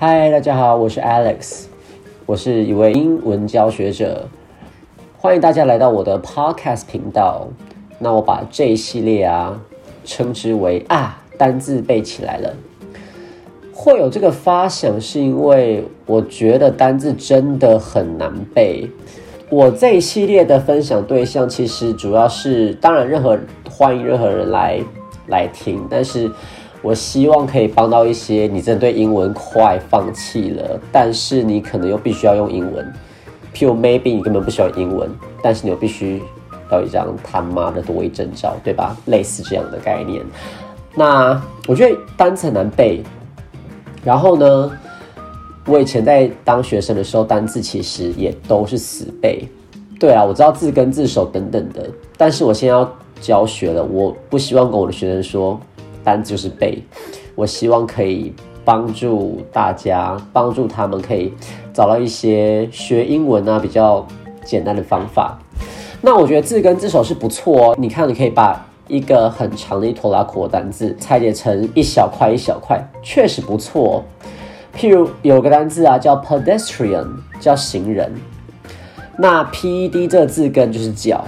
嗨，大家好，我是 Alex，我是一位英文教学者，欢迎大家来到我的 Podcast 频道。那我把这一系列啊称之为啊单字背起来了。会有这个发想，是因为我觉得单字真的很难背。我这一系列的分享对象其实主要是，当然任何欢迎任何人来来听，但是。我希望可以帮到一些你真的对英文快放弃了，但是你可能又必须要用英文。譬如 maybe 你根本不喜欢英文，但是你又必须要一张他妈的多一证照，对吧？类似这样的概念。那我觉得单词难背。然后呢，我以前在当学生的时候，单字其实也都是死背。对啊，我知道字根字首等等的，但是我现在要教学了，我不希望跟我的学生说。单词就是背，我希望可以帮助大家，帮助他们可以找到一些学英文啊比较简单的方法。那我觉得字根字首是不错哦。你看，你可以把一个很长的一坨拉苦的单字拆解成一小块一小块，确实不错。譬如有个单字啊叫 pedestrian，叫行人。那 P E D 这个字根就是脚，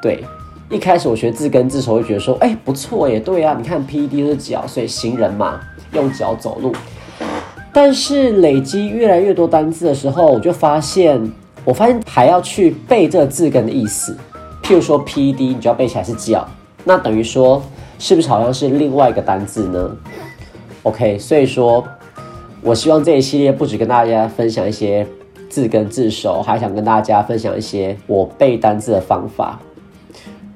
对。一开始我学字根字首，会觉得说，哎，不错耶，对啊，你看 P E D 是脚，所以行人嘛，用脚走路。但是累积越来越多单字的时候，我就发现，我发现还要去背这个字根的意思。譬如说 P E D，你就要背起来是脚，那等于说，是不是好像是另外一个单字呢？OK，所以说，我希望这一系列不止跟大家分享一些字根字首，还想跟大家分享一些我背单字的方法。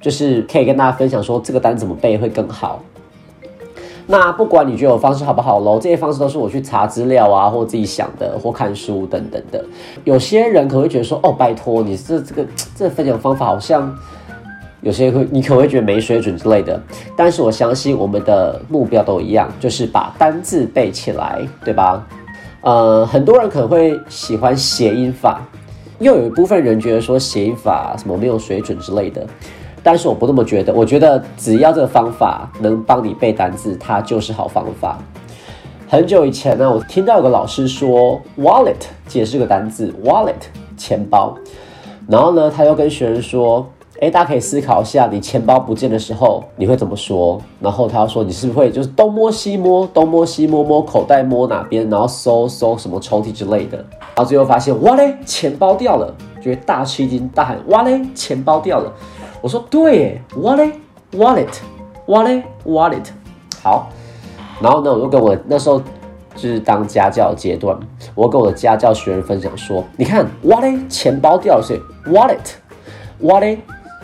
就是可以跟大家分享说这个单怎么背会更好。那不管你觉得我方式好不好喽，这些方式都是我去查资料啊，或自己想的，或看书等等的。有些人可能会觉得说，哦，拜托，你这这个这分享方法好像有些会，你可能会觉得没水准之类的。但是我相信我们的目标都一样，就是把单字背起来，对吧？呃，很多人可能会喜欢谐音法，又有一部分人觉得说谐音法什么没有水准之类的。但是我不这么觉得，我觉得只要这个方法能帮你背单字，它就是好方法。很久以前呢，我听到有个老师说 “wallet” 解释个单字，“wallet” 钱包。然后呢，他又跟学生说：“哎，大家可以思考一下，你钱包不见的时候，你会怎么说？”然后他说：“你是不是会就是东摸西摸，东摸西摸摸口袋摸哪边，然后搜搜什么抽屉之类的。”然后最后发现，哇嘞，钱包掉了，觉得大吃一惊，大喊：“哇嘞，钱包掉了！”我说对，wallet，wallet，wallet，wallet，好。然后呢，我就跟我那时候就是当家教阶段，我跟我的家教学员分享说：“你看，wallet，钱包掉了，是 wallet，wallet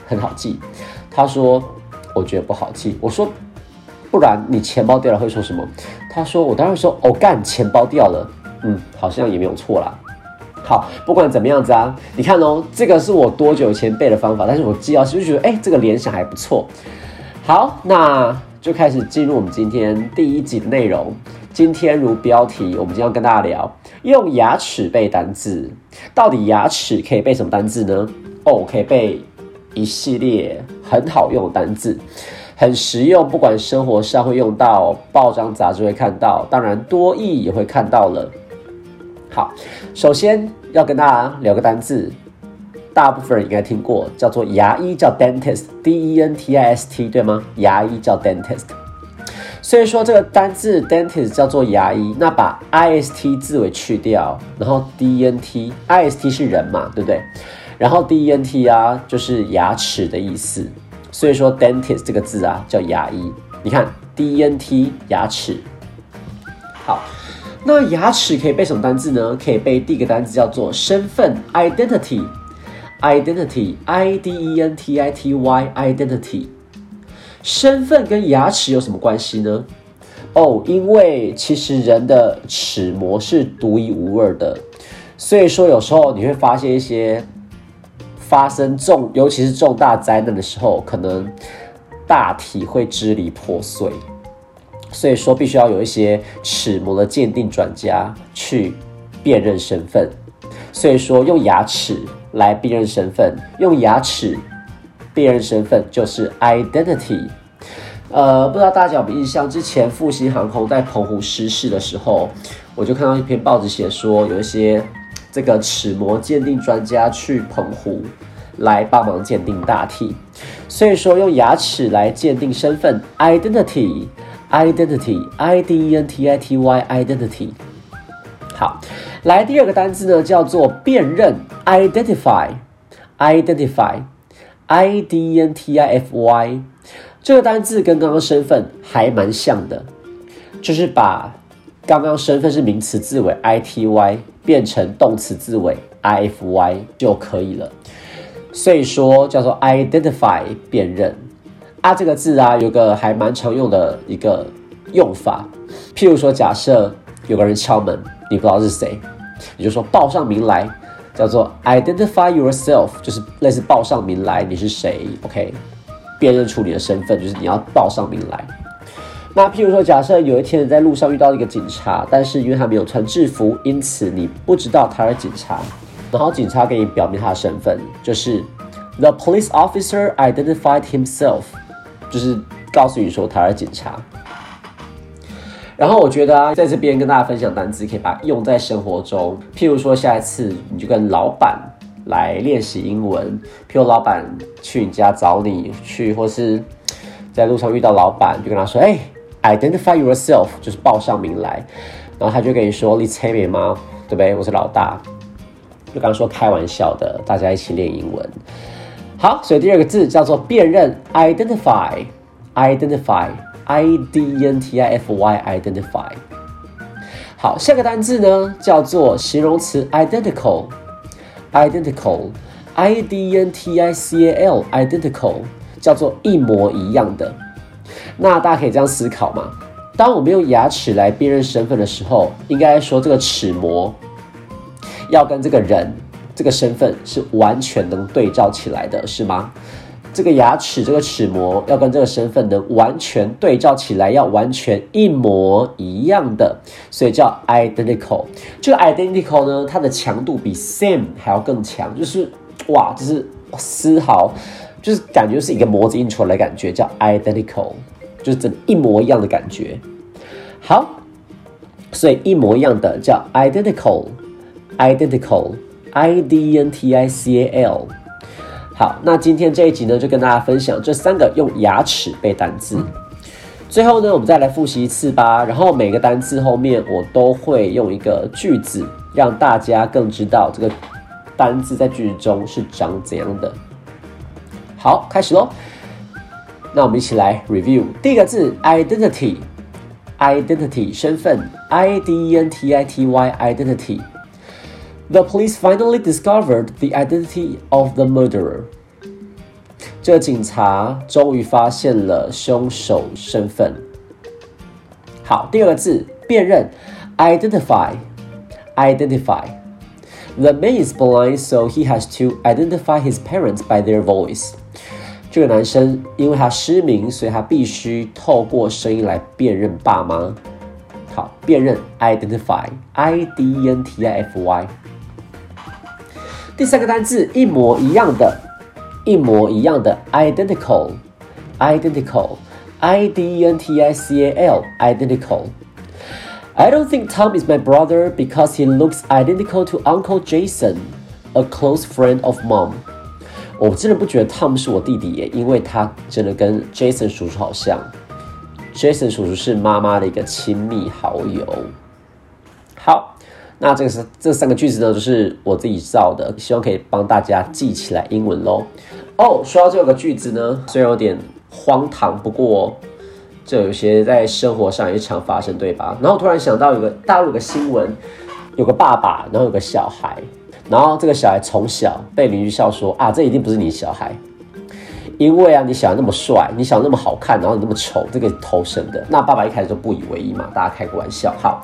很好记。”他说：“我觉得不好记。”我说：“不然你钱包掉了会说什么？”他说：“我当然说，哦干，钱包掉了。”嗯，好像也没有错啦。好，不管怎么样子啊，你看哦，这个是我多久前背的方法，但是我记到就觉得，哎，这个联想还不错。好，那就开始进入我们今天第一集的内容。今天如标题，我们今天要跟大家聊用牙齿背单字。到底牙齿可以背什么单字呢？哦，可以背一系列很好用的单字，很实用，不管生活上会用到，报章杂志会看到，当然多义也会看到了。好，首先要跟大家聊个单字，大部分人应该听过，叫做牙医，叫 dentist，d e n t i s t，对吗？牙医叫 dentist，所以说这个单字 dentist 叫做牙医，那把 i s t 字尾去掉，然后 d e n t，i s t 是人嘛，对不对？然后 d e n t 啊，就是牙齿的意思，所以说 dentist 这个字啊叫牙医，你看 d e n t 牙齿，好。那牙齿可以背什么单字呢？可以背第一个单字叫做身份，identity，identity，i d e n t i t y，identity。身份跟牙齿有什么关系呢？哦，因为其实人的齿模是独一无二的，所以说有时候你会发现一些发生重，尤其是重大灾难的时候，可能大体会支离破碎。所以说，必须要有一些齿模的鉴定专家去辨认身份。所以说，用牙齿来辨认身份，用牙齿辨认身份就是 identity。呃，不知道大家有没有印象？之前复兴航空在澎湖失事的时候，我就看到一篇报纸写说，有一些这个齿模鉴定专家去澎湖来帮忙鉴定大体，所以说用牙齿来鉴定身份 identity Identity, I D E N T I T Y, identity。好，来第二个单字呢，叫做辨认 identify，identify，i d e n t i f y。这个单字跟刚刚身份还蛮像的，就是把刚刚身份是名词字尾 i t y 变成动词字尾 i f y 就可以了。所以说叫做 identify 辨认啊，这个字啊有个还蛮常用的一个用法，譬如说假设有个人敲门，你不知道是谁，你就说报上名来，叫做 identify yourself，就是类似报上名来，你是谁？OK。辨认出你的身份，就是你要报上名来。那譬如说，假设有一天你在路上遇到一个警察，但是因为他没有穿制服，因此你不知道他是警察。然后警察给你表明他的身份，就是 The police officer identified himself，就是告诉你说他是警察。然后我觉得，在这边跟大家分享单词，可以把它用在生活中。譬如说，下一次你就跟老板。来练习英文，譬如老板去你家找你去，或是在路上遇到老板，就跟他说：“哎，identify yourself，就是报上名来。”然后他就跟你说：“你猜没吗？对不对？我是老大。”就刚刚说开玩笑的，大家一起练英文。好，所以第二个字叫做辨认，identify，identify，i d e n t i f y，identify。好，下个单字呢叫做形容词，identical，identical，I D E N T I C A L，identical，叫做一模一样的。那大家可以这样思考嘛？当我们用牙齿来辨认身份的时候，应该说这个齿模要跟这个人这个身份是完全能对照起来的，是吗？这个牙齿这个齿模要跟这个身份能完全对照起来，要完全一模一样的，所以叫 identical。这个 identical 呢，它的强度比 same 还要更强，就是哇，就是丝毫，就是感觉是一个模子印出来的感觉，叫 identical，就是整一模一样的感觉。好，所以一模一样的叫 identical，identical Identical。好，那今天这一集呢，就跟大家分享这三个用牙齿背单字。最后呢，我们再来复习一次吧。然后每个单字后面，我都会用一个句子，让大家更知道这个单字在句子中是长怎样的。好，开始喽。那我们一起来 review 第一个字 identity，identity 身份，i d e n t i t y identity。The police finally discovered the identity of the murderer. 这个警察终于发现了凶手身份。好，第二个字辨认，identify，identify。The man is blind, so he has to identify his parents by their voice. 这个男生因为他失明，所以他必须透过声音来辨认爸妈。 好，辨认，identify，i d e n t i f y。第三个单字一模一样的，一模一样的，identical，identical，i d e n t i c a l，identical。I don't think Tom is my brother because he looks identical to Uncle Jason, a close friend of mom. 我真的不觉得 Tom 是我弟弟耶，因为他真的跟 Jason 叔叔好像。 Jason 叔叔是妈妈的一个亲密好友。好。那这个是这三个句子呢，就是我自己造的，希望可以帮大家记起来英文喽。哦，说到这个句子呢，虽然有点荒唐，不过这有些在生活上也常发生，对吧？然后突然想到有个大陆的新闻，有个爸爸，然后有个小孩，然后这个小孩从小被邻居笑说啊，这一定不是你小孩，因为啊，你小孩那么帅，你小孩那么好看，然后你那么丑，这个偷生的。那爸爸一开始都不以为意嘛，大家开个玩笑，好。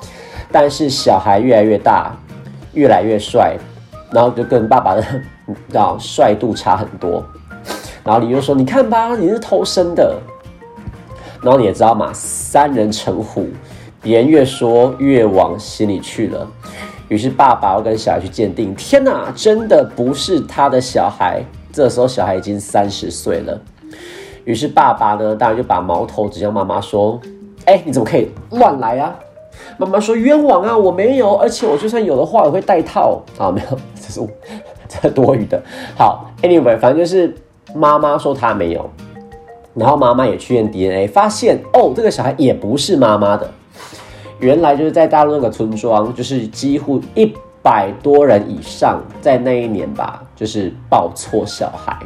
但是小孩越来越大，越来越帅，然后就跟爸爸的，你知道帅度差很多。然后你就说：“你看吧，你是偷生的。”然后你也知道嘛，三人成虎，别人越说越往心里去了。于是爸爸要跟小孩去鉴定，天哪，真的不是他的小孩。这时候小孩已经三十岁了。于是爸爸呢，当然就把矛头指向妈妈说：“哎，你怎么可以乱来啊？”妈妈说冤枉啊，我没有，而且我就算有的话，我会戴套啊，没有，这是这是多余的。好，anyway，反正就是妈妈说她没有，然后妈妈也去验 DNA，发现哦，这个小孩也不是妈妈的。原来就是在大陆那个村庄，就是几乎一百多人以上，在那一年吧，就是抱错小孩，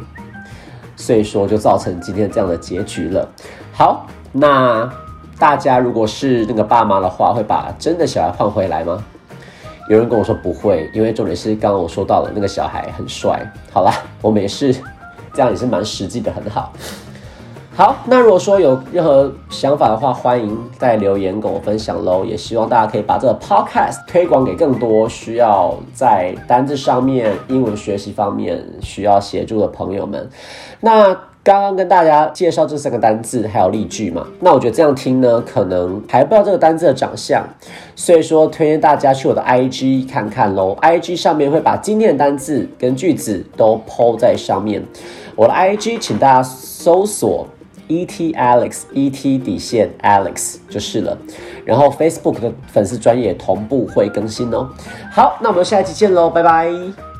所以说就造成今天这样的结局了。好，那大家如果是那个爸妈的话，会把真的小孩换回来吗？有人跟我说不会，因为重点是刚刚我说到了那个小孩很帅。好啦，我们也是这样，也是蛮实际的，很好。好，那如果说有任何想法的话，欢迎在留言跟我分享喽。也希望大家可以把这个 podcast 推广给更多需要在单字上面、英文学习方面需要协助的朋友们。那刚刚跟大家介绍这三个单字还有例句嘛，那我觉得这样听呢，可能还不知道这个单字的长相，所以说推荐大家去我的 IG 看看喽。IG 上面会把今天的单字跟句子都抛在上面。我的 IG 请大家搜索。E T Alex E T 底线 Alex 就是了，然后 Facebook 的粉丝专业同步会更新哦。好，那我们下一期见喽，拜拜。